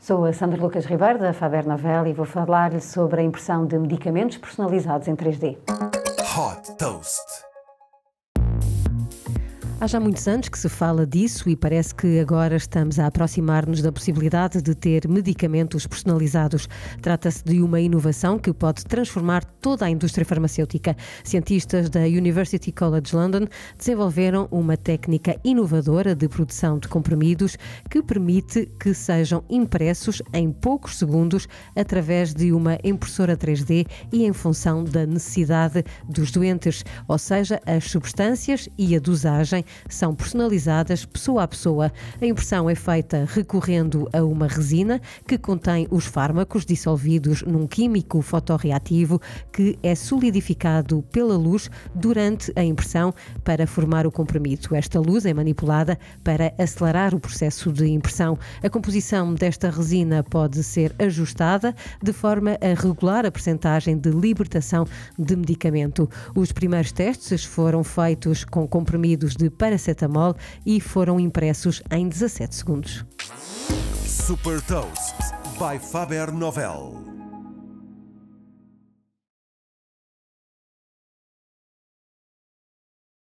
Sou a Sandra Lucas Ribeiro, da Faber Novel, e vou falar-lhe sobre a impressão de medicamentos personalizados em 3D. Hot Toast. Há já muitos anos que se fala disso e parece que agora estamos a aproximar-nos da possibilidade de ter medicamentos personalizados. Trata-se de uma inovação que pode transformar toda a indústria farmacêutica. Cientistas da University College London desenvolveram uma técnica inovadora de produção de comprimidos que permite que sejam impressos em poucos segundos através de uma impressora 3D e em função da necessidade dos doentes, ou seja, as substâncias e a dosagem são personalizadas pessoa a pessoa. A impressão é feita recorrendo a uma resina que contém os fármacos dissolvidos num químico fotorreativo que é solidificado pela luz durante a impressão para formar o comprimido. Esta luz é manipulada para acelerar o processo de impressão. A composição desta resina pode ser ajustada de forma a regular a percentagem de libertação de medicamento. Os primeiros testes foram feitos com comprimidos de paracetamol e foram impressos em 17 segundos. Super Toast by Faber Novel.